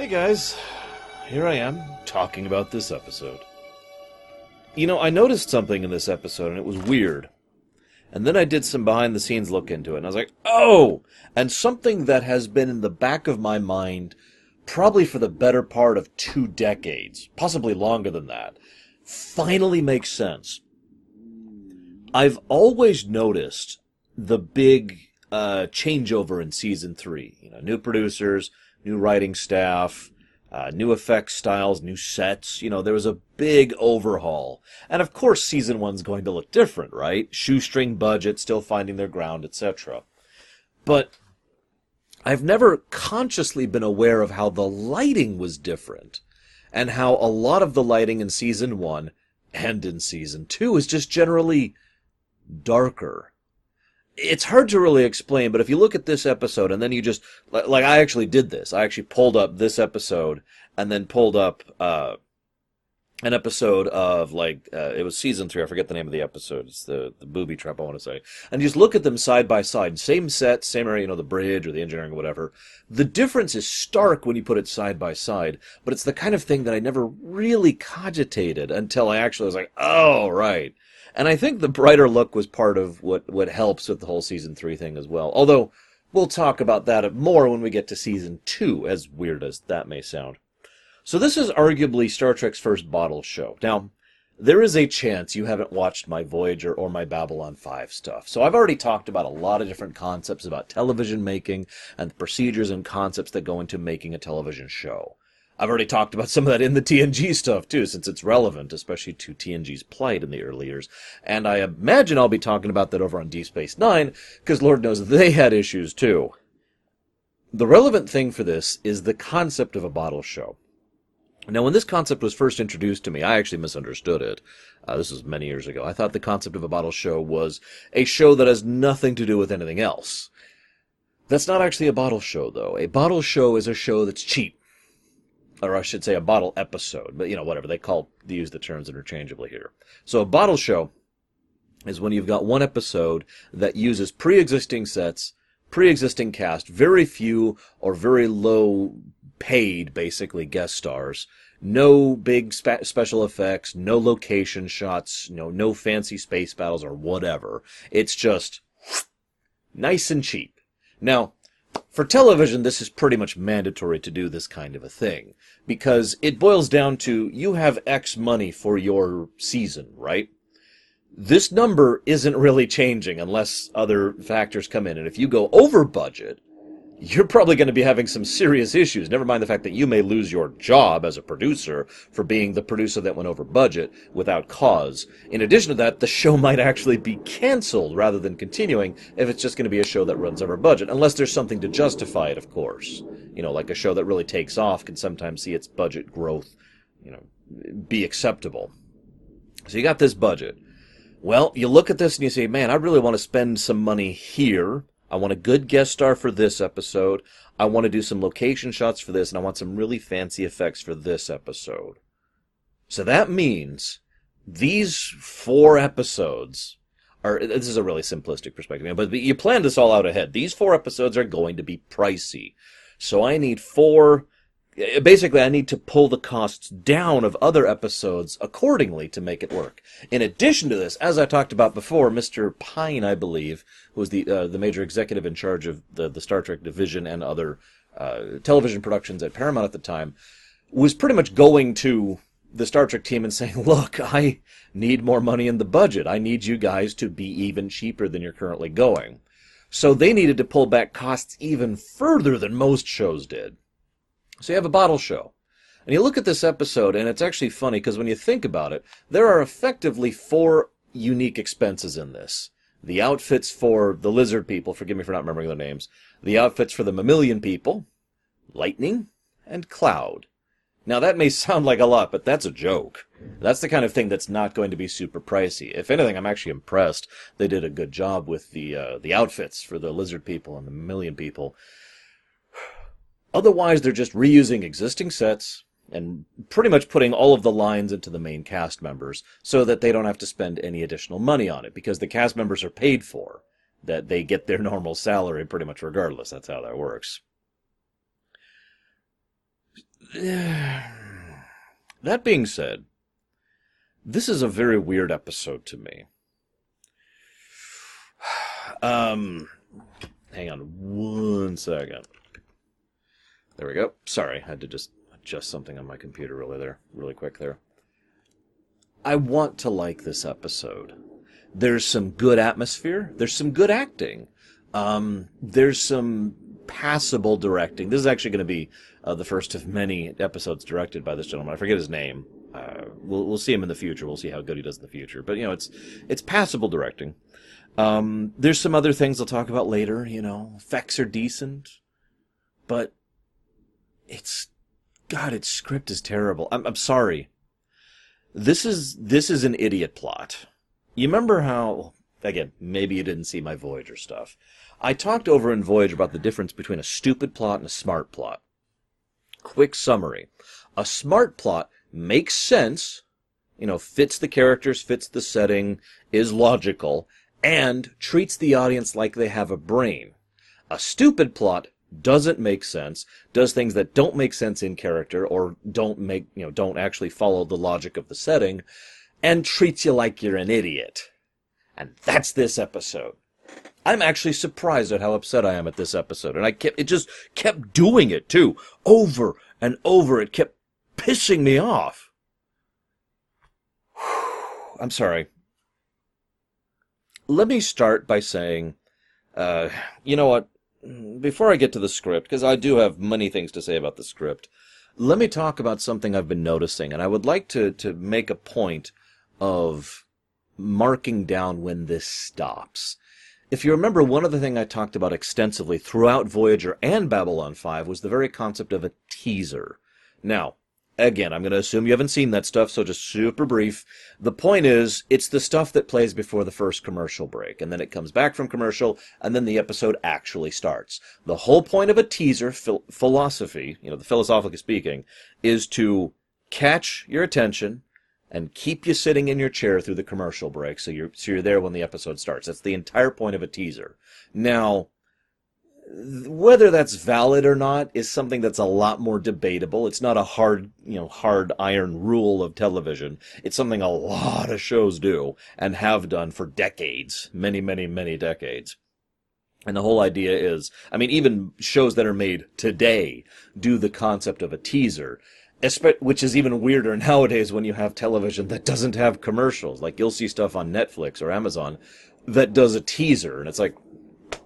Hey guys, here I am talking about this episode. You know, I noticed something in this episode and it was weird. And then I did some behind the scenes look into it and I was like, oh! And something that has been in the back of my mind probably for the better part of two decades, possibly longer than that, finally makes sense. I've always noticed the big uh, changeover in season three. You know, new producers, new writing staff, uh, new effects styles, new sets. You know, there was a big overhaul. And of course, season one's going to look different, right? Shoestring budget, still finding their ground, etc. But I've never consciously been aware of how the lighting was different and how a lot of the lighting in season one and in season two is just generally darker. It's hard to really explain, but if you look at this episode and then you just, like, I actually did this. I actually pulled up this episode and then pulled up, uh, an episode of like uh, it was season three. I forget the name of the episode. It's the the booby trap. I want to say, and you just look at them side by side, same set, same area, you know, the bridge or the engineering or whatever. The difference is stark when you put it side by side, but it's the kind of thing that I never really cogitated until I actually was like, oh right. And I think the brighter look was part of what, what helps with the whole season three thing as well. Although, we'll talk about that more when we get to season two, as weird as that may sound. So this is arguably Star Trek's first bottle show. Now, there is a chance you haven't watched my Voyager or my Babylon 5 stuff. So I've already talked about a lot of different concepts about television making and the procedures and concepts that go into making a television show. I've already talked about some of that in the TNG stuff too, since it's relevant, especially to TNG's plight in the early years. And I imagine I'll be talking about that over on Deep Space Nine, because Lord knows they had issues too. The relevant thing for this is the concept of a bottle show. Now, when this concept was first introduced to me, I actually misunderstood it. Uh, this was many years ago. I thought the concept of a bottle show was a show that has nothing to do with anything else. That's not actually a bottle show, though. A bottle show is a show that's cheap or I should say a bottle episode, but you know, whatever. They call, they use the terms interchangeably here. So a bottle show is when you've got one episode that uses pre-existing sets, pre-existing cast, very few or very low paid, basically, guest stars. No big spe- special effects, no location shots, you know, no fancy space battles or whatever. It's just nice and cheap. Now, for television, this is pretty much mandatory to do this kind of a thing. Because it boils down to you have X money for your season, right? This number isn't really changing unless other factors come in. And if you go over budget, you're probably going to be having some serious issues. Never mind the fact that you may lose your job as a producer for being the producer that went over budget without cause. In addition to that, the show might actually be canceled rather than continuing if it's just going to be a show that runs over budget, unless there's something to justify it, of course. You know, like a show that really takes off can sometimes see its budget growth, you know, be acceptable. So you got this budget. Well, you look at this and you say, man, I really want to spend some money here I want a good guest star for this episode. I want to do some location shots for this, and I want some really fancy effects for this episode. So that means these four episodes are, this is a really simplistic perspective, but you plan this all out ahead. These four episodes are going to be pricey. So I need four basically I need to pull the costs down of other episodes accordingly to make it work. In addition to this, as I talked about before, Mr. Pike, I believe, who was the uh, the major executive in charge of the the Star Trek division and other uh, television productions at Paramount at the time, was pretty much going to the Star Trek team and saying, "Look, I need more money in the budget. I need you guys to be even cheaper than you're currently going." So they needed to pull back costs even further than most shows did. So you have a bottle show. And you look at this episode, and it's actually funny because when you think about it, there are effectively four unique expenses in this. The outfits for the lizard people, forgive me for not remembering their names, the outfits for the mammalian people, lightning, and cloud. Now that may sound like a lot, but that's a joke. That's the kind of thing that's not going to be super pricey. If anything, I'm actually impressed. They did a good job with the uh, the outfits for the lizard people and the mammalian people. Otherwise, they're just reusing existing sets and pretty much putting all of the lines into the main cast members so that they don't have to spend any additional money on it because the cast members are paid for. That they get their normal salary pretty much regardless. That's how that works. That being said, this is a very weird episode to me. Um, hang on one second. There we go. Sorry, I had to just adjust something on my computer really there, really quick there. I want to like this episode. There's some good atmosphere. There's some good acting. Um, there's some passable directing. This is actually going to be uh, the first of many episodes directed by this gentleman. I forget his name. Uh, we'll we'll see him in the future. We'll see how good he does in the future. But you know, it's it's passable directing. Um, there's some other things I'll talk about later. You know, effects are decent, but it's God, its script is terrible. I'm I'm sorry. This is this is an idiot plot. You remember how again, maybe you didn't see my Voyager stuff. I talked over in Voyager about the difference between a stupid plot and a smart plot. Quick summary. A smart plot makes sense, you know, fits the characters, fits the setting, is logical, and treats the audience like they have a brain. A stupid plot doesn't make sense, does things that don't make sense in character or don't make, you know, don't actually follow the logic of the setting, and treats you like you're an idiot. And that's this episode. I'm actually surprised at how upset I am at this episode. And I kept, it just kept doing it too. Over and over. It kept pissing me off. I'm sorry. Let me start by saying, uh, you know what? Before I get to the script, because I do have many things to say about the script, let me talk about something I've been noticing, and I would like to, to make a point of marking down when this stops. If you remember, one of the things I talked about extensively throughout Voyager and Babylon 5 was the very concept of a teaser. Now, again, I'm going to assume you haven't seen that stuff, so just super brief. The point is, it's the stuff that plays before the first commercial break, and then it comes back from commercial, and then the episode actually starts. The whole point of a teaser phil- philosophy, you know, the philosophically speaking, is to catch your attention and keep you sitting in your chair through the commercial break so you're so you're there when the episode starts. That's the entire point of a teaser. Now, whether that's valid or not is something that's a lot more debatable. It's not a hard, you know, hard iron rule of television. It's something a lot of shows do and have done for decades, many, many, many decades. And the whole idea is, I mean, even shows that are made today do the concept of a teaser, which is even weirder nowadays when you have television that doesn't have commercials. Like you'll see stuff on Netflix or Amazon that does a teaser, and it's like,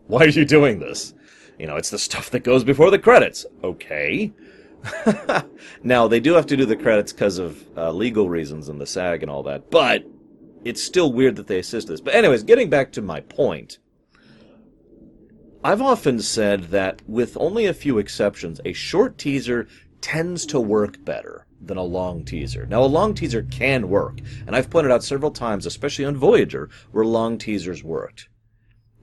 why are you doing this? You know, it's the stuff that goes before the credits. Okay. now, they do have to do the credits because of uh, legal reasons and the SAG and all that, but it's still weird that they assist this. But, anyways, getting back to my point, I've often said that with only a few exceptions, a short teaser tends to work better than a long teaser. Now, a long teaser can work, and I've pointed out several times, especially on Voyager, where long teasers worked.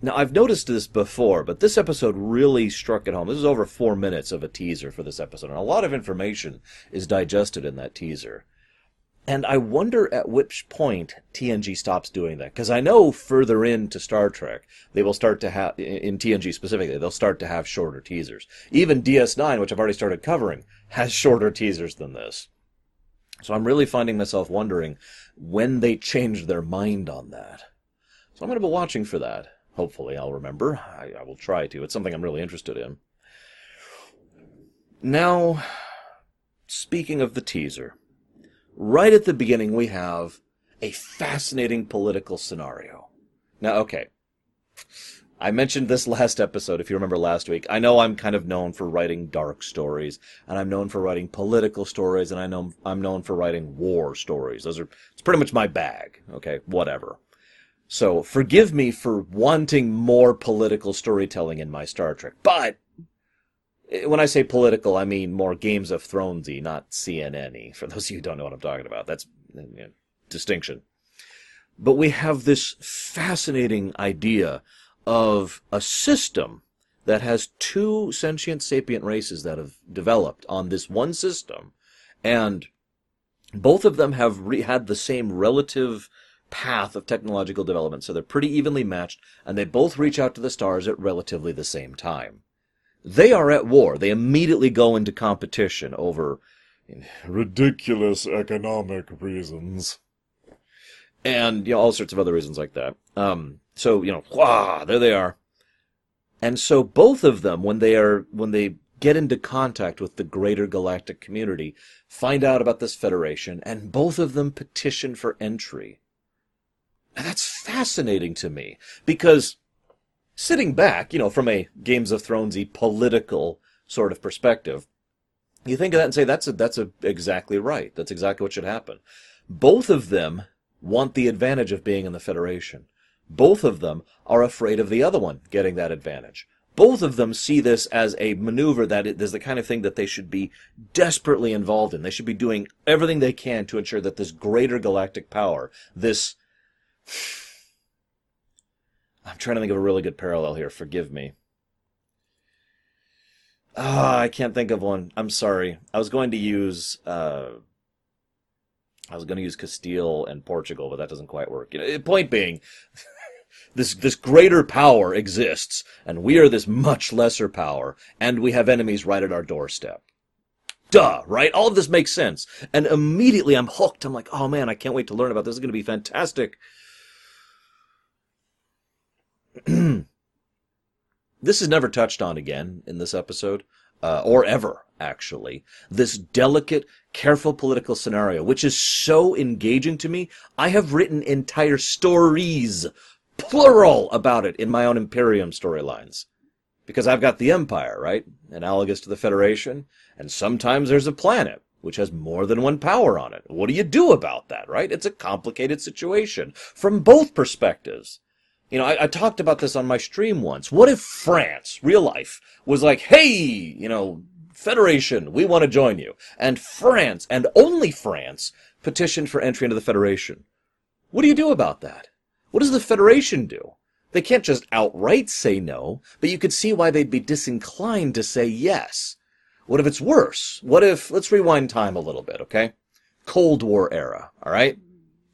Now, I've noticed this before, but this episode really struck it home. This is over four minutes of a teaser for this episode, and a lot of information is digested in that teaser. And I wonder at which point TNG stops doing that. Because I know further into Star Trek, they will start to have, in TNG specifically, they'll start to have shorter teasers. Even DS9, which I've already started covering, has shorter teasers than this. So I'm really finding myself wondering when they changed their mind on that. So I'm going to be watching for that. Hopefully, I'll remember. I, I will try to. It's something I'm really interested in. Now, speaking of the teaser, right at the beginning, we have a fascinating political scenario. Now, okay. I mentioned this last episode, if you remember last week. I know I'm kind of known for writing dark stories, and I'm known for writing political stories, and I know I'm known for writing war stories. Those are, it's pretty much my bag. Okay, whatever. So forgive me for wanting more political storytelling in my Star Trek. But eh, when I say political, I mean more Games of Thronesy, not CNN-y. For those of you who don't know what I'm talking about, that's you know, distinction. But we have this fascinating idea of a system that has two sentient sapient races that have developed on this one system, and both of them have re- had the same relative path of technological development, so they're pretty evenly matched, and they both reach out to the stars at relatively the same time. They are at war. They immediately go into competition over ridiculous economic reasons. and you know all sorts of other reasons like that. Um, so you know, wah, there they are. And so both of them, when they are when they get into contact with the greater galactic community, find out about this federation, and both of them petition for entry. And that's fascinating to me because sitting back, you know, from a Games of Thronesy political sort of perspective, you think of that and say that's a, that's a, exactly right. That's exactly what should happen. Both of them want the advantage of being in the Federation. Both of them are afraid of the other one getting that advantage. Both of them see this as a maneuver that is the kind of thing that they should be desperately involved in. They should be doing everything they can to ensure that this greater galactic power, this I'm trying to think of a really good parallel here. Forgive me. Ah, I can't think of one. I'm sorry. I was going to use uh, I was going to use Castile and Portugal, but that doesn't quite work. You know, point being, this this greater power exists, and we are this much lesser power, and we have enemies right at our doorstep. Duh, right? All of this makes sense, and immediately I'm hooked. I'm like, oh man, I can't wait to learn about this. It's going to be fantastic. this is never touched on again in this episode, uh, or ever, actually. This delicate, careful political scenario, which is so engaging to me, I have written entire stories, plural, about it in my own Imperium storylines. Because I've got the Empire, right? Analogous to the Federation. And sometimes there's a planet which has more than one power on it. What do you do about that, right? It's a complicated situation from both perspectives. You know, I, I, talked about this on my stream once. What if France, real life, was like, hey, you know, Federation, we want to join you. And France, and only France, petitioned for entry into the Federation. What do you do about that? What does the Federation do? They can't just outright say no, but you could see why they'd be disinclined to say yes. What if it's worse? What if, let's rewind time a little bit, okay? Cold War era, alright?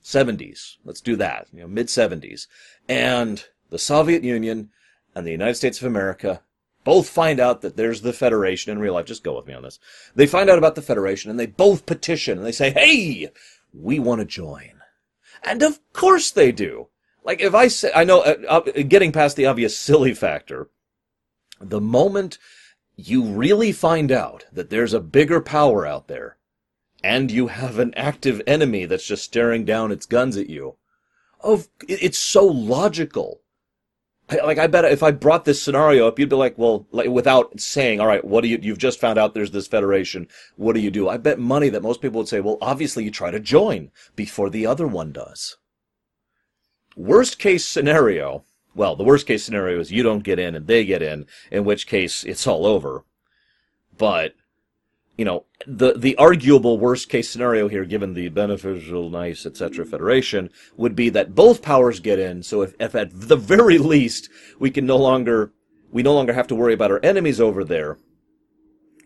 70s. Let's do that. You know, mid 70s. And the Soviet Union and the United States of America both find out that there's the Federation in real life. Just go with me on this. They find out about the Federation and they both petition and they say, hey, we want to join. And of course they do. Like if I say, I know, uh, uh, getting past the obvious silly factor, the moment you really find out that there's a bigger power out there, and you have an active enemy that's just staring down its guns at you, of it's so logical. Like I bet if I brought this scenario up, you'd be like, well, like without saying, all right, what do you? You've just found out there's this federation. What do you do? I bet money that most people would say, well, obviously you try to join before the other one does. Worst case scenario, well, the worst case scenario is you don't get in and they get in, in which case it's all over. But, you know, the, the arguable worst case scenario here, given the beneficial, nice, etc. Mm. federation, would be that both powers get in, so if, if at the very least we can no longer, we no longer have to worry about our enemies over there,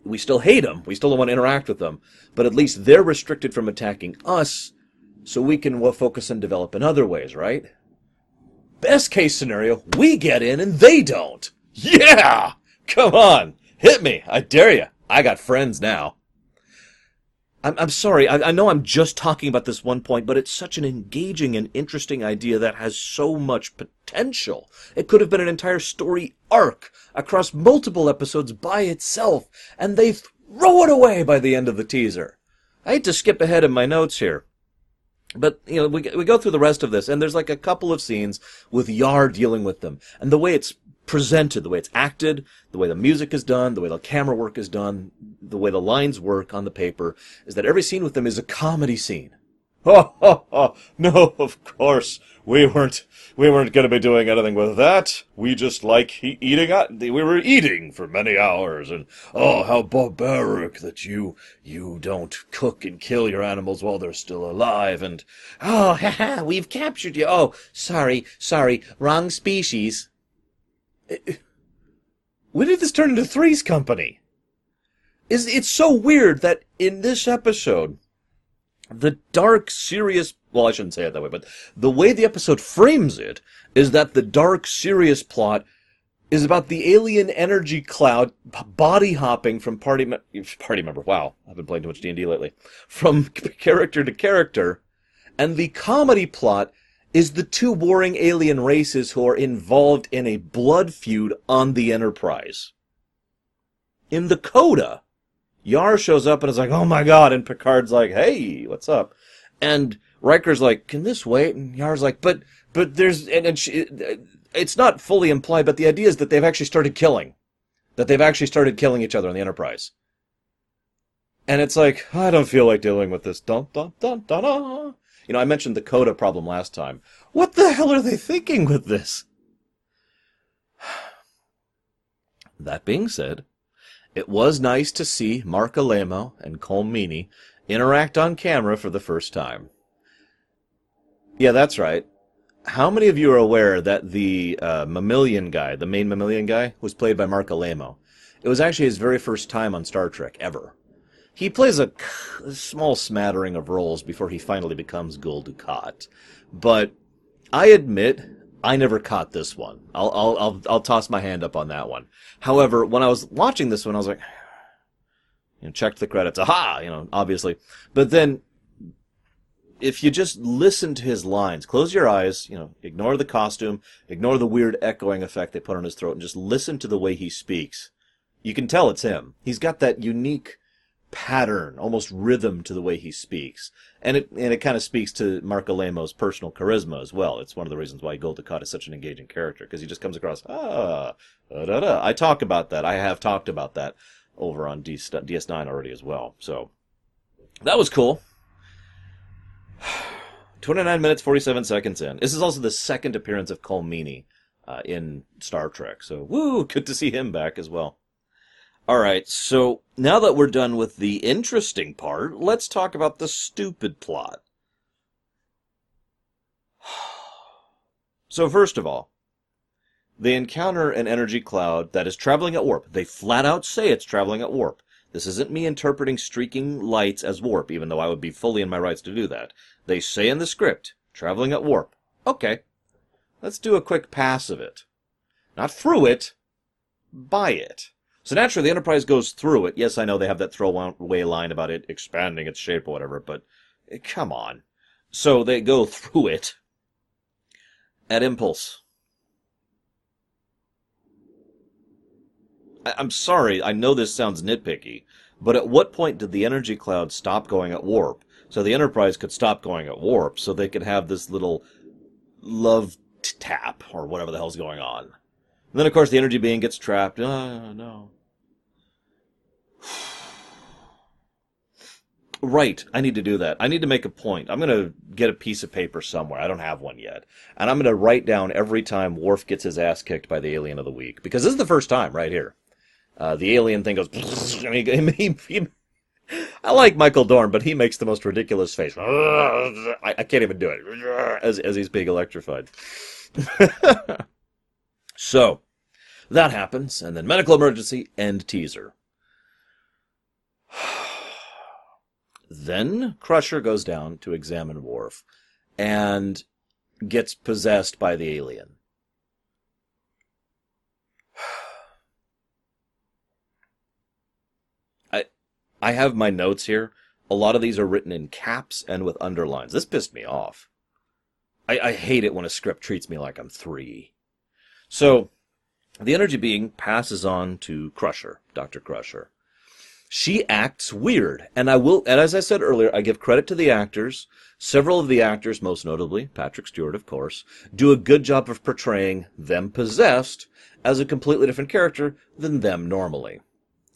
we still hate them, we still don't want to interact with them, but at least they're restricted from attacking us, so we can well, focus and develop in other ways, right? Best case scenario, we get in and they don't. Yeah! Come on! Hit me! I dare you! I got friends now. I'm, I'm sorry, I, I know I'm just talking about this one point, but it's such an engaging and interesting idea that has so much potential. It could have been an entire story arc across multiple episodes by itself, and they throw it away by the end of the teaser. I hate to skip ahead in my notes here. But you know, we we go through the rest of this, and there's like a couple of scenes with Yar dealing with them, and the way it's presented, the way it's acted, the way the music is done, the way the camera work is done, the way the lines work on the paper, is that every scene with them is a comedy scene. No, of course we weren't. We weren't going to be doing anything with that. We just like he- eating. Uh, we were eating for many hours, and oh, how barbaric that you you don't cook and kill your animals while they're still alive. And oh, ha ha! We've captured you. Oh, sorry, sorry, wrong species. When did this turn into Three's Company? Is it's so weird that in this episode the dark, serious, well, I shouldn't say it that way, but the way the episode frames it is that the dark, serious plot is about the alien energy cloud body hopping from party me- party member. Wow, I've been playing too much D and D lately. From character to character, and the comedy plot is the two warring alien races who are involved in a blood feud on the Enterprise. In the coda, Yar shows up and is like, "Oh my god!" and Picard's like, "Hey, what's up?" And Riker's like, "Can this wait?" And Yar's like, "But, but there's," and, and she, it's not fully implied, but the idea is that they've actually started killing, that they've actually started killing each other on the Enterprise. And it's like, I don't feel like dealing with this. Dun dun dun dun dun. You know, I mentioned the coda problem last time. What the hell are they thinking with this? That being said, it was nice to see Marc Alaimo and Colm interact on camera for the first time. Yeah, that's right. How many of you are aware that the uh, mammalian guy, the main mammalian guy, was played by Marc Alaimo? It was actually his very first time on Star Trek ever. He plays a, small smattering of roles before he finally becomes Gul Dukat. But I admit I never caught this one. I'll, I'll, I'll, I'll toss my hand up on that one. However, when I was watching this one, I was like, you know, checked the credits. Aha! You know, obviously. But then, if you just listen to his lines, close your eyes, you know, ignore the costume, ignore the weird echoing effect they put on his throat, and just listen to the way he speaks, you can tell it's him. He's got that unique pattern, almost rhythm to the way he speaks. And it and it kind of speaks to Marco Alaimo's personal charisma as well. It's one of the reasons why Dukat is such an engaging character, because he just comes across, ah, da, da. I talk about that. I have talked about that over on DS, DS9 already as well. So that was cool. 29 minutes, 47 seconds in. This is also the second appearance of Colm Meaney uh, in Star Trek. So, woo, good to see him back as well. All right, so now that we're done with the interesting part, let's talk about the stupid plot. So, first of all, they encounter an energy cloud that is traveling at warp. They flat out say it's traveling at warp. This isn't me interpreting streaking lights as warp, even though I would be fully in my rights to do that. They say in the script, traveling at warp. Okay. Let's do a quick pass of it. Not through it, by it. So naturally, the Enterprise goes through it. Yes, I know they have that throwaway line about it expanding its shape or whatever, but eh, come on. So they go through it at impulse. I- I'm sorry, I know this sounds nitpicky, but at what point did the energy cloud stop going at warp? So the Enterprise could stop going at warp, so they could have this little love tap, or whatever the hell's going on. And then, of course, the energy being gets trapped. Oh, no. Right, I need to do that. I need to make a point. I'm going to get a piece of paper somewhere. I don't have one yet. And I'm going to write down every time Worf gets his ass kicked by the alien of the week. Because this is the first time, right here. Uh, the alien thing goes. I, he, he, I like Michael Dorn, but he makes the most ridiculous face. I, I can't even do it. As, as he's being electrified. So, that happens, and then medical emergency and teaser. Then Crusher goes down to examine Worf and gets possessed by the alien. I I have my notes here. A lot of these are written in caps and with underlines. This pissed me off. I, I hate it when a script treats me like I'm three. So, the energy being passes on to Crusher, Dr. Crusher she acts weird. And I will, and as I said earlier, I give credit to the actors. Several of the actors, most notably Patrick Stewart, of course, do a good job of portraying them possessed as a completely different character than them normally.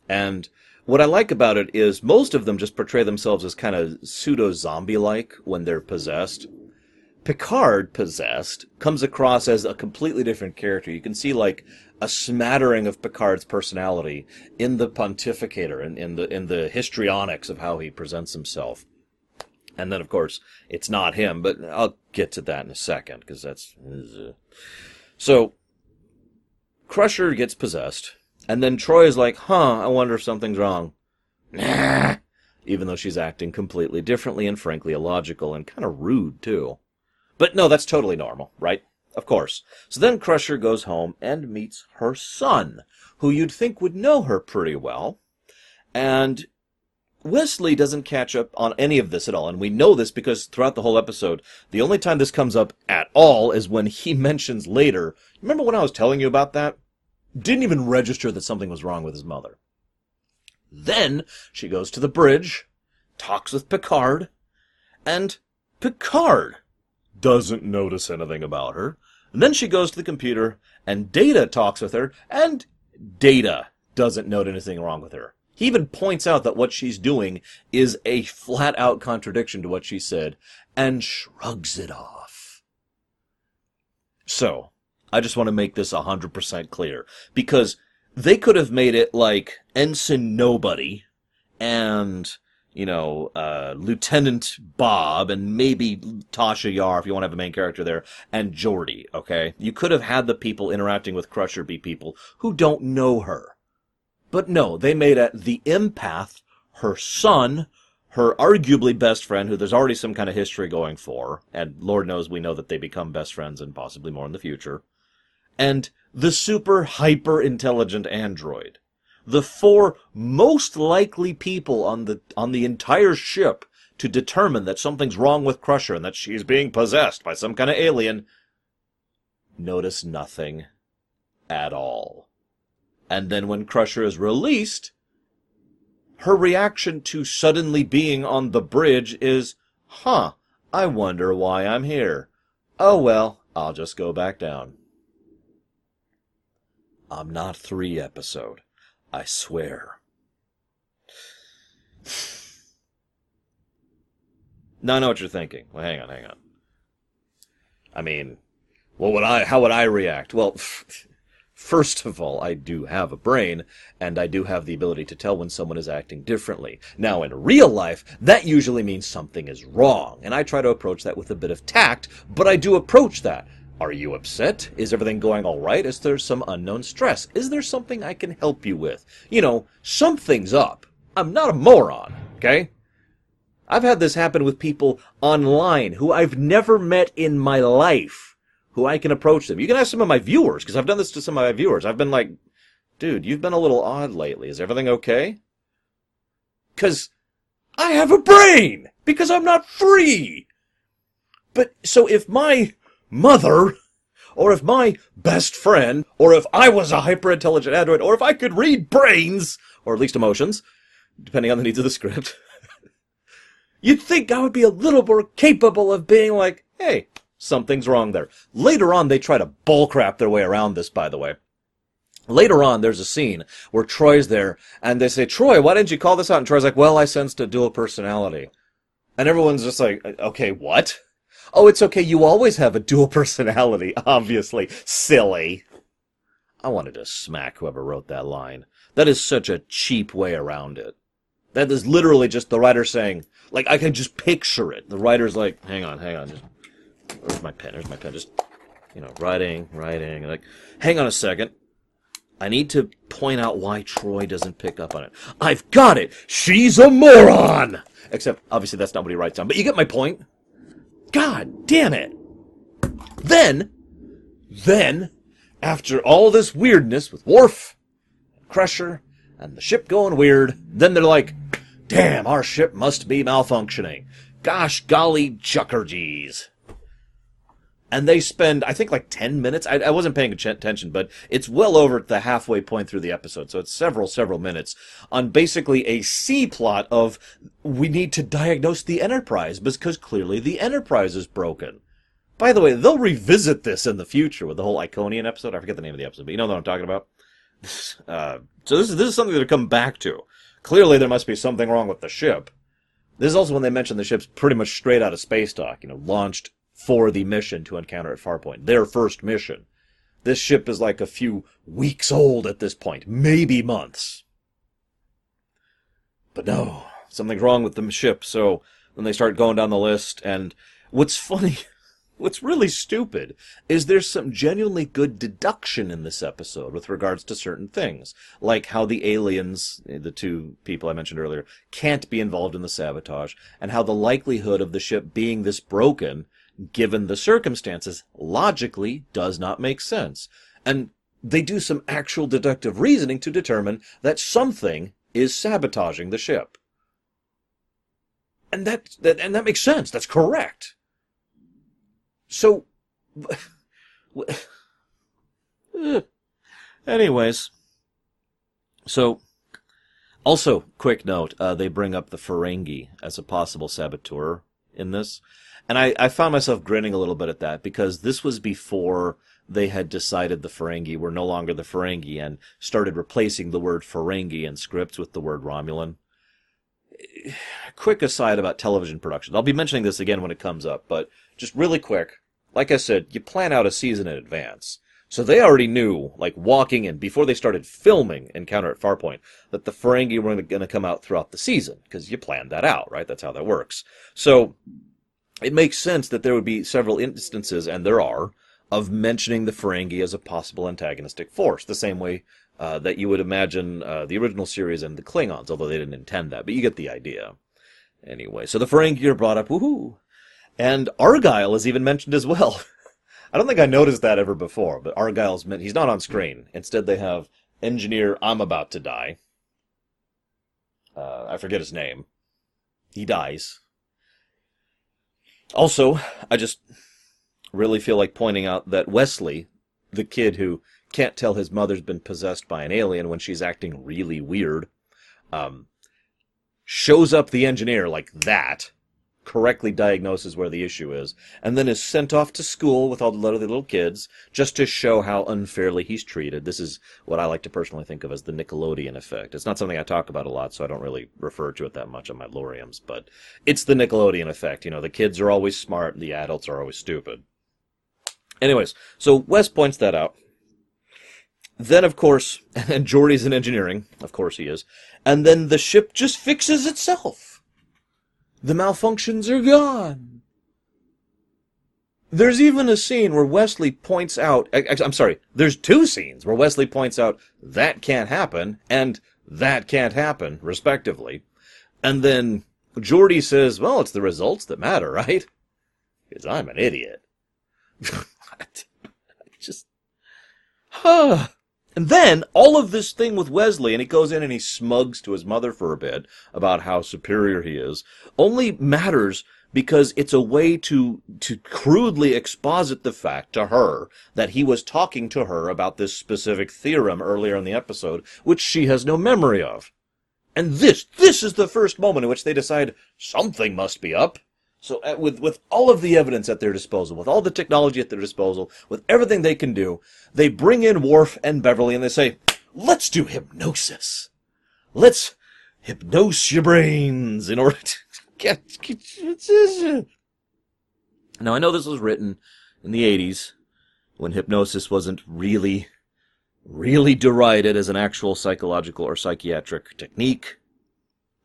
And what I like about it is most of them just portray themselves as kind of pseudo zombie like when they're possessed. Picard possessed comes across as a completely different character. You can see like a smattering of Picard's personality in the pontificator and in, in the in the histrionics of how he presents himself. And then of course it's not him, but I'll get to that in a second because that's so. Crusher gets possessed, and then Troi is like, "Huh, I wonder if something's wrong." Nah. Even though she's acting completely differently and frankly illogical and kind of rude too. But no, that's totally normal, right? Of course. So then Crusher goes home and meets her son, who you'd think would know her pretty well. And Wesley doesn't catch up on any of this at all. And we know this because throughout the whole episode, the only time this comes up at all is when he mentions later. Remember when I was telling you about that? Didn't even register that something was wrong with his mother. Then she goes to the bridge, talks with Picard, and Picard doesn't notice anything about her. And then she goes to the computer, and Data talks with her, and Data doesn't note anything wrong with her. He even points out that what she's doing is a flat out contradiction to what she said, and shrugs it off. So, I just want to make this a 100% clear, because they could have made it like Ensign Nobody and you know, uh, Lieutenant Bob and maybe Tasha Yar if you want to have a main character there, and Geordi, okay? You could have had the people interacting with Crusher be people who don't know her. But no, they made it the empath, her son, her arguably best friend, who there's already some kind of history going for, and Lord knows we know that they become best friends and possibly more in the future, and the super hyper intelligent android the four most likely people on the on the entire ship to determine that something's wrong with Crusher and that she's being possessed by some kind of alien notice nothing at all. And then when Crusher is released, her reaction to suddenly being on the bridge is, huh, I wonder why I'm here. Oh well, I'll just go back down. I'm not three episode. I swear. now I know what you're thinking. Well, hang on, hang on. I mean, what would I? How would I react? Well, first of all, I do have a brain, and I do have the ability to tell when someone is acting differently. Now, in real life, that usually means something is wrong, and I try to approach that with a bit of tact, but I do approach that. Are you upset? Is everything going all right? Is there some unknown stress? Is there something I can help you with? You know, something's up. I'm not a moron, okay? I've had this happen with people online who I've never met in my life, who I can approach them. You can ask some of my viewers, because I've done this to some of my viewers. I've been like, dude, you've been a little odd lately. Is everything okay? Because I have a brain! Because I'm not free! But, so if my mother, or if my best friend, or if I was a hyper intelligent android, or if I could read brains, or at least emotions, depending on the needs of the script, you'd think I would be a little more capable of being like, hey, something's wrong there. Later on, they try to bullcrap their way around this, by the way. Later on, there's a scene where Troi's there, and they say, Troi, why didn't you call this out? And Troi's like, well, I sensed a dual personality. And everyone's just like, okay, what? Oh, it's okay. You always have a dual personality, obviously. Silly. I wanted to smack whoever wrote that line. That is such a cheap way around it. That is literally just the writer saying, like, I can just picture it. The writer's like, hang on, hang on. Just, where's my pen? Where's my pen? Just, you know, writing, writing. Like, hang on a second. I need to point out why Troi doesn't pick up on it. I've got it! She's a moron! Except, obviously, that's not what he writes down. But you get my point? God damn it! Then, then, after all this weirdness with Worf, Crusher, and the ship going weird, then they're like, damn, our ship must be malfunctioning. Gosh golly chuckergees. And they spend, I think, like 10 minutes. I, I wasn't paying attention, but it's well over the halfway point through the episode. So it's several, several minutes on basically a C plot of we need to diagnose the Enterprise because clearly the Enterprise is broken. By the way, they'll revisit this in the future with the whole Iconian episode. I forget the name of the episode, but you know what I'm talking about. Uh, so this is this is something to come back to. Clearly, there must be something wrong with the ship. This is also when they mention the ship's pretty much straight out of space dock. You know, launched for the mission to encounter at Farpoint. Their first mission. This ship is like a few weeks old at this point, maybe months. But no, something's wrong with the ship, so then they start going down the list, and what's funny, what's really stupid, is there's some genuinely good deduction in this episode with regards to certain things, like how the aliens, the two people I mentioned earlier, can't be involved in the sabotage, and how the likelihood of the ship being this broken given the circumstances, logically does not make sense. And they do some actual deductive reasoning to determine that something is sabotaging the ship. And that, that and that makes sense. That's correct. So anyways, so also quick note, uh, they bring up the Ferengi as a possible saboteur in this. And I, I found myself grinning a little bit at that because this was before they had decided the Ferengi were no longer the Ferengi and started replacing the word Ferengi in scripts with the word Romulan. Quick aside about television production. I'll be mentioning this again when it comes up, but just really quick. Like I said, you plan out a season in advance. So they already knew, like walking in, before they started filming Encounter at Farpoint, that the Ferengi were going to come out throughout the season, because you planned that out, right? That's how that works. So it makes sense that there would be several instances, and there are, of mentioning the Ferengi as a possible antagonistic force, the same way uh, that you would imagine uh, the original series and the Klingons, although they didn't intend that, but you get the idea. Anyway, so the Ferengi are brought up, woohoo! And Argyle is even mentioned as well. I don't think I noticed that ever before, but Argyle's meant he's not on screen. Instead, they have engineer I'm about to die. Uh, I forget his name. He dies. Also, I just really feel like pointing out that Wesley, the kid who can't tell his mother's been possessed by an alien when she's acting really weird, um, shows up the engineer like that, correctly diagnoses where the issue is, and then is sent off to school with all the other little kids just to show how unfairly he's treated. This is what I like to personally think of as the Nickelodeon effect. It's not something I talk about a lot, so I don't really refer to it that much on my Loriums, but it's the Nickelodeon effect. You know, the kids are always smart, the adults are always stupid. Anyways, so Wes points that out. Then, of course, and Geordi's in engineering, of course he is, and then the ship just fixes itself. The malfunctions are gone. There's even a scene where Wesley points out, eh, eh, I'm sorry, there's two scenes where Wesley points out that can't happen and that can't happen, respectively. And then Geordi says, well, it's the results that matter, right? Because I'm an idiot. just, huh. And then all of this thing with Wesley, and he goes in and he smugs to his mother for a bit about how superior he is, only matters because it's a way to to crudely exposit the fact to her that he was talking to her about this specific theorem earlier in the episode, which she has no memory of. And this this is the first moment in which they decide something must be up. So uh, with with all of the evidence at their disposal, with all the technology at their disposal, with everything they can do, they bring in Worf and Beverly and they say, "Let's do hypnosis. Let's hypnose your brains in order to get." get now I know this was written in the '80s when hypnosis wasn't really, really derided as an actual psychological or psychiatric technique,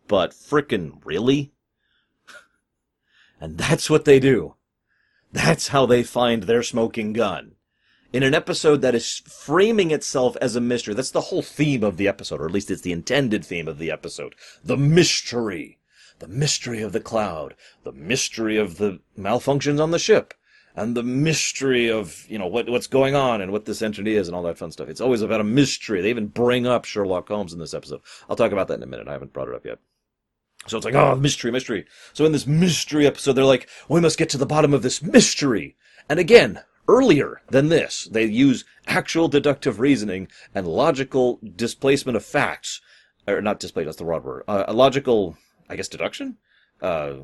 but frickin' really. And that's what they do. That's how they find their smoking gun. In an episode that is framing itself as a mystery. That's the whole theme of the episode, or at least it's the intended theme of the episode. The mystery. The mystery of the cloud. The mystery of the malfunctions on the ship. And the mystery of, you know, what, what's going on and what this entity is and all that fun stuff. It's always about a mystery. They even bring up Sherlock Holmes in this episode. I'll talk about that in a minute. I haven't brought it up yet. So it's like, oh, mystery, mystery. So in this mystery episode, they're like, we must get to the bottom of this mystery. And again, earlier than this, they use actual deductive reasoning and logical displacement of facts. Or not display, that's the wrong word. Uh, a logical, I guess, deduction? Uh,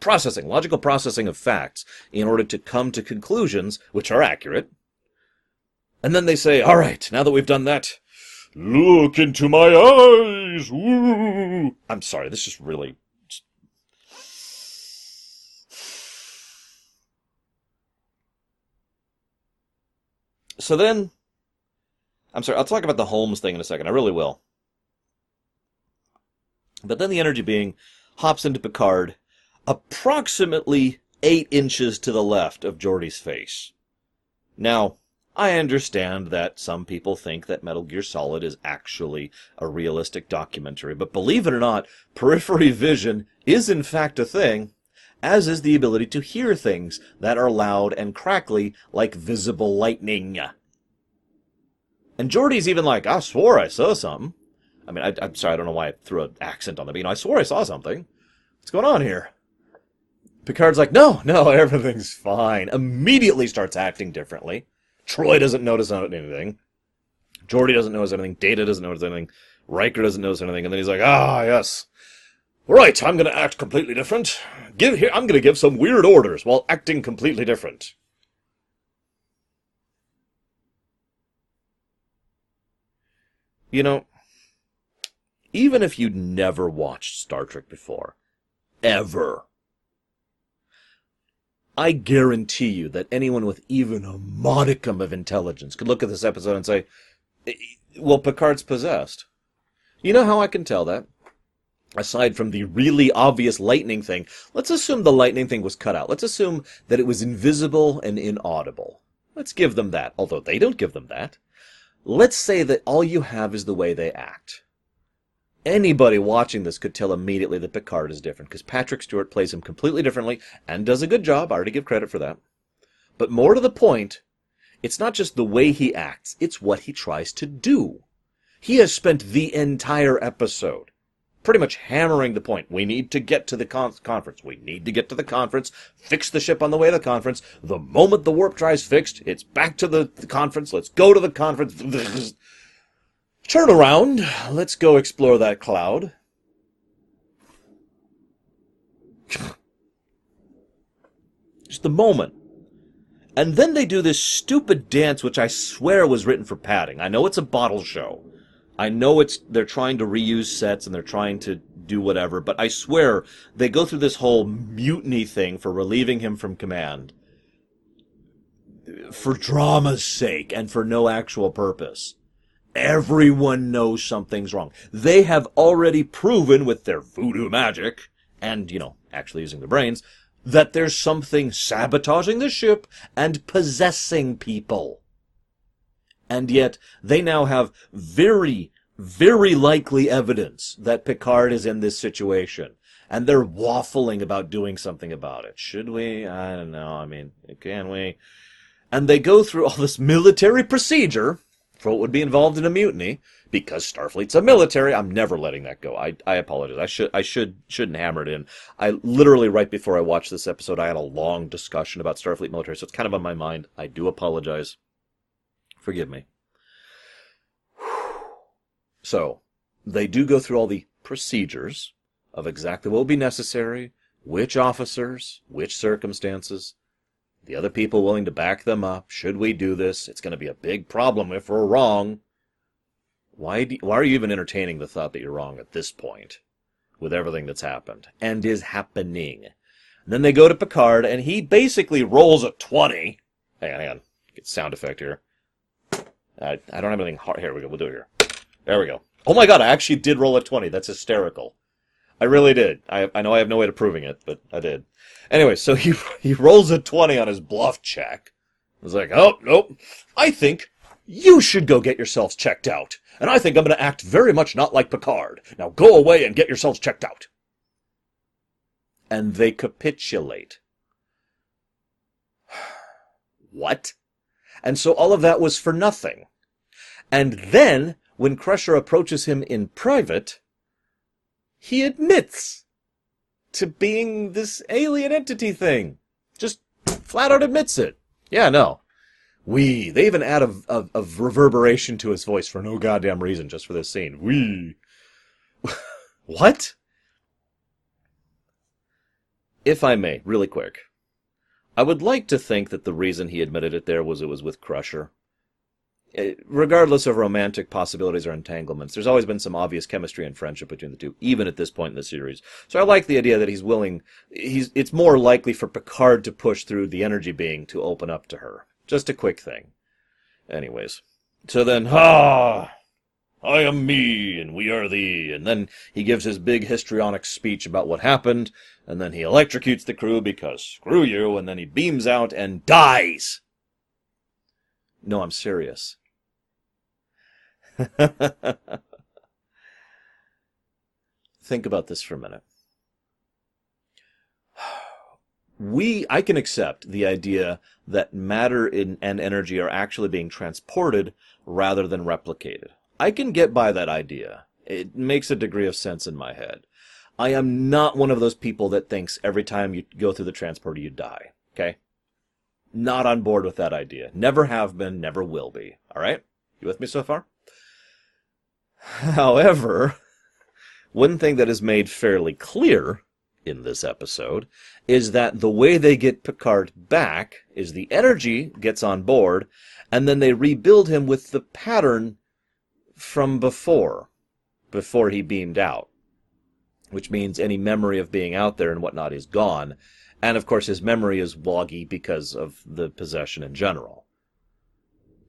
processing, logical processing of facts in order to come to conclusions which are accurate. And then they say, all right, now that we've done that, Look into my eyes! Woo! I'm sorry, this is really. So then. I'm sorry, I'll talk about the Holmes thing in a second. I really will. But then the energy being hops into Picard approximately eight inches to the left of Geordi's face. Now, I understand that some people think that Metal Gear Solid is actually a realistic documentary, but believe it or not, periphery vision is in fact a thing, as is the ability to hear things that are loud and crackly like visible lightning. And Geordi's even like, I swore I saw something. I mean, I, am sorry, I don't know why I threw an accent on that, but you know, I swore I saw something. What's going on here? Picard's like, no, no, everything's fine. Immediately starts acting differently. Troi doesn't notice anything. Geordi doesn't notice anything. Data doesn't notice anything. Riker doesn't notice anything. And then he's like, ah, yes. Right, I'm going to act completely different. Give here, I'm going to give some weird orders while acting completely different. You know, even if you'd never watched Star Trek before, ever, I guarantee you that anyone with even a modicum of intelligence could look at this episode and say, well, Picard's possessed. You know how I can tell that? Aside from the really obvious lightning thing, let's assume the lightning thing was cut out. Let's assume that it was invisible and inaudible. Let's give them that, although they don't give them that. Let's say that all you have is the way they act. Anybody watching this could tell immediately that Picard is different, because Patrick Stewart plays him completely differently and does a good job. I already give credit for that. But more to the point, it's not just the way he acts, it's what he tries to do. He has spent the entire episode pretty much hammering the point. We need to get to the con- conference. We need to get to the conference. Fix the ship on the way to the conference. The moment the warp drive's fixed, it's back to the, the conference. Let's go to the conference. Turn around. Let's go explore that cloud. Just the moment. And then they do this stupid dance, which I swear was written for padding. I know it's a bottle show. I know it's they're trying to reuse sets and they're trying to do whatever, but I swear they go through this whole mutiny thing for relieving him from command for drama's sake and for no actual purpose. Everyone knows something's wrong. They have already proven with their voodoo magic and, you know, actually using their brains that there's something sabotaging the ship and possessing people. And yet, they now have very, very likely evidence that Picard is in this situation. And they're waffling about doing something about it. Should we? I don't know. I mean, can we? And they go through all this military procedure for would be involved in a mutiny because Starfleet's a military. I'm never letting that go. I, I apologize. I should I should shouldn't hammer it in. I literally right before I watched this episode, I had a long discussion about Starfleet military, so it's kind of on my mind. I do apologize. Forgive me. So, they do go through all the procedures of exactly what will be necessary, which officers, which circumstances, the other people willing to back them up. Should we do this? It's going to be a big problem if we're wrong. Why, do, why are you even entertaining the thought that you're wrong at this point with everything that's happened and is happening? And then they go to Picard and he basically rolls a 20. Hang on, hang on. Get sound effect here. I, I don't have anything hard. Here we go. We'll do it here. There we go. Oh my god, I actually did roll a 20. That's hysterical. I really did. I, I know I have no way of proving it, but I did. Anyway, so he he rolls a 20 on his bluff check. Was like, oh, nope. I think you should go get yourselves checked out. And I think I'm going to act very much not like Picard. Now go away and get yourselves checked out. And they capitulate. what? And so all of that was for nothing. And then, when Crusher approaches him in private, he admits to being this alien entity thing. Just flat out admits it. Yeah, no. We. They even add a, a, a reverberation to his voice for no goddamn reason, just for this scene. We. what? If I may, really quick. I would like to think that the reason he admitted it there was it was with Crusher. Regardless of romantic possibilities or entanglements, there's always been some obvious chemistry and friendship between the two, even at this point in the series. So I like the idea that he's willing. He's. It's more likely for Picard to push through the energy being to open up to her. Just a quick thing. Anyways, so then, ah, I am me, and we are thee. And then he gives his big histrionic speech about what happened, and then he electrocutes the crew because screw you, and then he beams out and dies. No, I'm serious. Think about this for a minute. we I can accept the idea that matter in, and energy are actually being transported rather than replicated. I can get by that idea. It makes a degree of sense in my head. I am not one of those people that thinks every time you go through the transporter you die. Okay? Not on board with that idea. Never have been, never will be. All right? You with me so far? However, one thing that is made fairly clear in this episode is that the way they get Picard back is the energy gets on board and then they rebuild him with the pattern from before, before he beamed out. Which means any memory of being out there and whatnot is gone. And of course his memory is woggy because of the possession in general.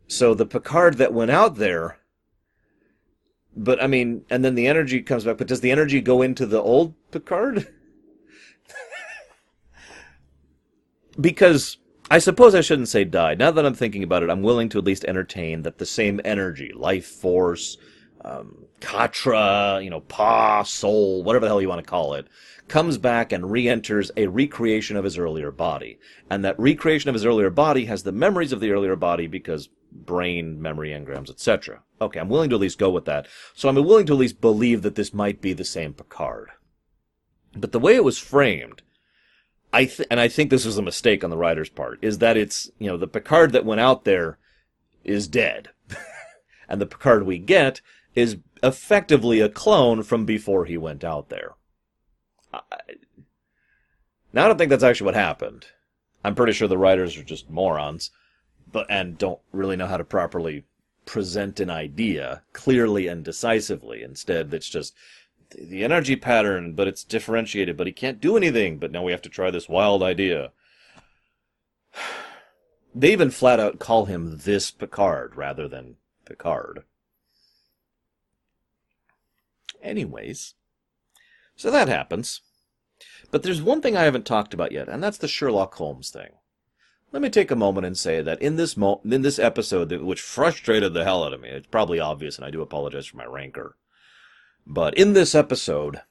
So the Picard that went out there but I mean, and then the energy comes back. But does the energy go into the old Picard? because I suppose I shouldn't say died. Now that I'm thinking about it, I'm willing to at least entertain that the same energy, life force, um, Katra, you know, Pa, soul, whatever the hell you want to call it, comes back and re-enters a recreation of his earlier body. And that recreation of his earlier body has the memories of the earlier body because brain, memory engrams, etc. Okay, I'm willing to at least go with that. So I'm willing to at least believe that this might be the same Picard. But the way it was framed, I th- and I think this was a mistake on the writer's part, is that it's, you know, the Picard that went out there is dead. and the Picard we get is effectively a clone from before he went out there. I, now I don't think that's actually what happened. I'm pretty sure the writers are just morons, but and don't really know how to properly present an idea clearly and decisively. Instead, it's just the energy pattern, but it's differentiated, but he can't do anything, but now we have to try this wild idea. They even flat out call him this Picard rather than Picard. Anyways, so that happens. But there's one thing I haven't talked about yet, and that's the Sherlock Holmes thing. Let me take a moment and say that in this mo- in this episode, which frustrated the hell out of me, it's probably obvious, and I do apologize for my rancor. But in this episode,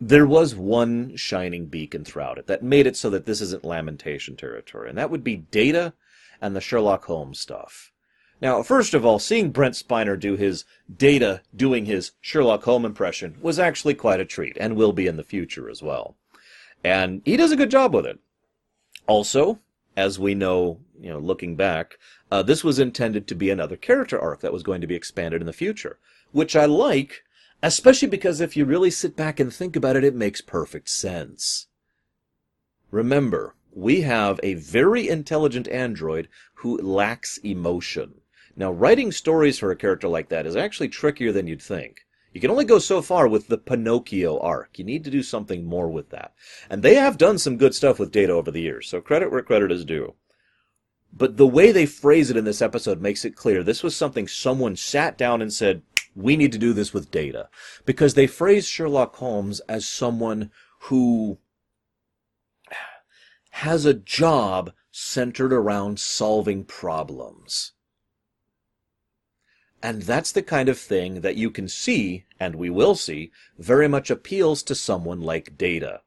there was one shining beacon throughout it that made it so that this isn't lamentation territory, and that would be Data and the Sherlock Holmes stuff. Now, first of all, seeing Brent Spiner do his Data doing his Sherlock Holmes impression was actually quite a treat, and will be in the future as well. And he does a good job with it. Also, as we know, you know, looking back, uh, this was intended to be another character arc that was going to be expanded in the future, which I like, especially because if you really sit back and think about it, it makes perfect sense. Remember, we have a very intelligent android who lacks emotion. Now, writing stories for a character like that is actually trickier than you'd think. You can only go so far with the Pinocchio arc. You need to do something more with that. And they have done some good stuff with Data over the years, so credit where credit is due. But the way they phrase it in this episode makes it clear this was something someone sat down and said, we need to do this with Data. Because they phrase Sherlock Holmes as someone who has a job centered around solving problems. And that's the kind of thing that you can see, and we will see, very much appeals to someone like Data.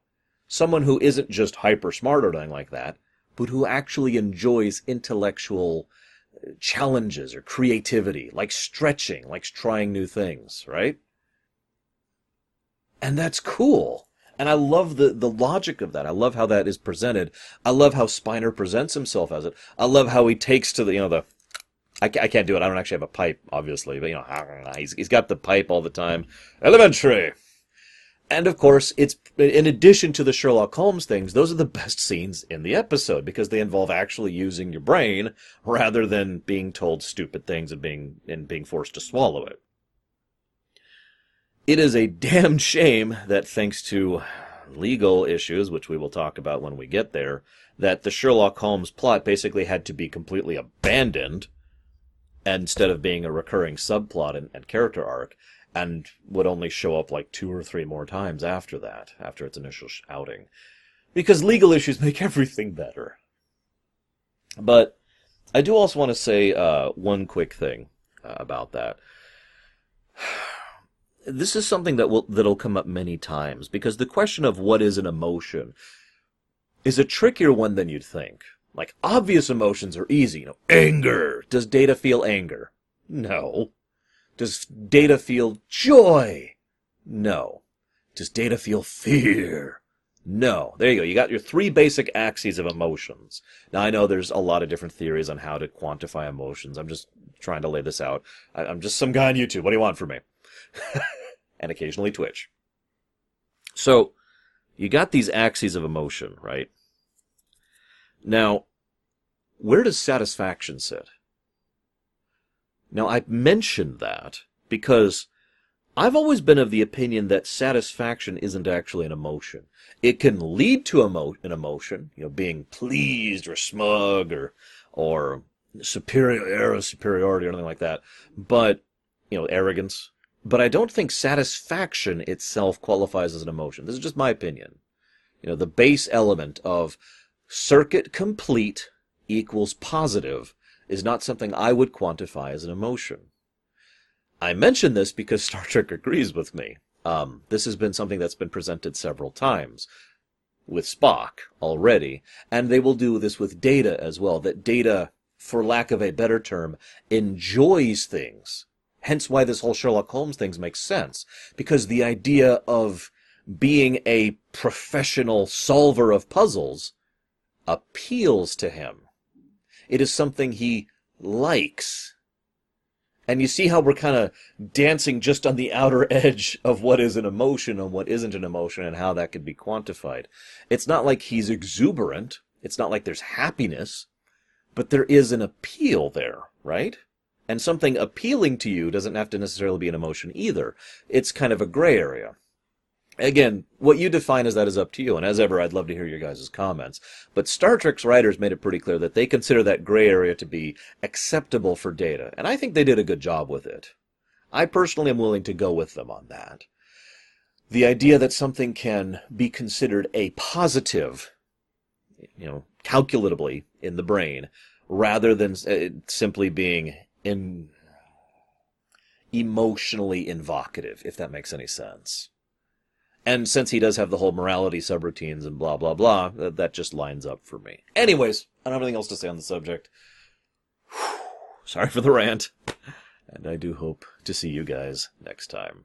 Someone who isn't just hyper smart or anything like that, but who actually enjoys intellectual uh, challenges or creativity, like stretching, likes trying new things, right? And that's cool. And I love the, the logic of that. I love how that is presented. I love how Spiner presents himself as it. I love how he takes to the, you know, the, I, I can't do it. I don't actually have a pipe, obviously, but you know, he's, he's got the pipe all the time. Elementary. And of course, it's in addition to the Sherlock Holmes things, those are the best scenes in the episode because they involve actually using your brain rather than being told stupid things and being and being forced to swallow it. It is a damn shame that thanks to legal issues, which we will talk about when we get there, that the Sherlock Holmes plot basically had to be completely abandoned instead of being a recurring subplot and, and character arc and would only show up like two or three more times after that, after its initial outing. Because legal issues make everything better. But I do also want to say uh, one quick thing uh, about that. This is something that will that'll come up many times because the question of what is an emotion is a trickier one than you'd think. Like, obvious emotions are easy. You know, anger. Does Data feel anger? No. Does Data feel joy? No. Does Data feel fear? No. There you go. You got your three basic axes of emotions. Now, I know there's a lot of different theories on how to quantify emotions. I'm just trying to lay this out. I, I'm just some guy on YouTube. What do you want from me? and occasionally Twitch. So, you got these axes of emotion, right? Now, where does satisfaction sit? Now, I mentioned that because I've always been of the opinion that satisfaction isn't actually an emotion. It can lead to emo- an emotion, you know, being pleased or smug or, or superior, air of superiority or anything like that. But, you know, arrogance. But I don't think satisfaction itself qualifies as an emotion. This is just my opinion. You know, the base element of circuit complete equals positive is not something I would quantify as an emotion. I mention this because Star Trek agrees with me. Um, this has been something that's been presented several times with Spock already, and they will do this with Data as well. That Data, for lack of a better term, enjoys things. Hence why this whole Sherlock Holmes thing makes sense. Because the idea of being a professional solver of puzzles appeals to him. It is something he likes. And you see how we're kind of dancing just on the outer edge of what is an emotion and what isn't an emotion and how that could be quantified. It's not like he's exuberant. It's not like there's happiness, but there is an appeal there, right? And something appealing to you doesn't have to necessarily be an emotion either. It's kind of a gray area again, what you define as that is up to you. And as ever, I'd love to hear your guys' comments. But Star Trek's writers made it pretty clear that they consider that gray area to be acceptable for data. And I think they did a good job with it. I personally am willing to go with them on that. The idea that something can be considered a positive, you know, calculatively in the brain, rather than uh, simply being in emotionally invocative, if that makes any sense. And since he does have the whole morality subroutines and blah, blah, blah, that just lines up for me. Anyways, I don't have anything else to say on the subject. Sorry for the rant. And I do hope to see you guys next time.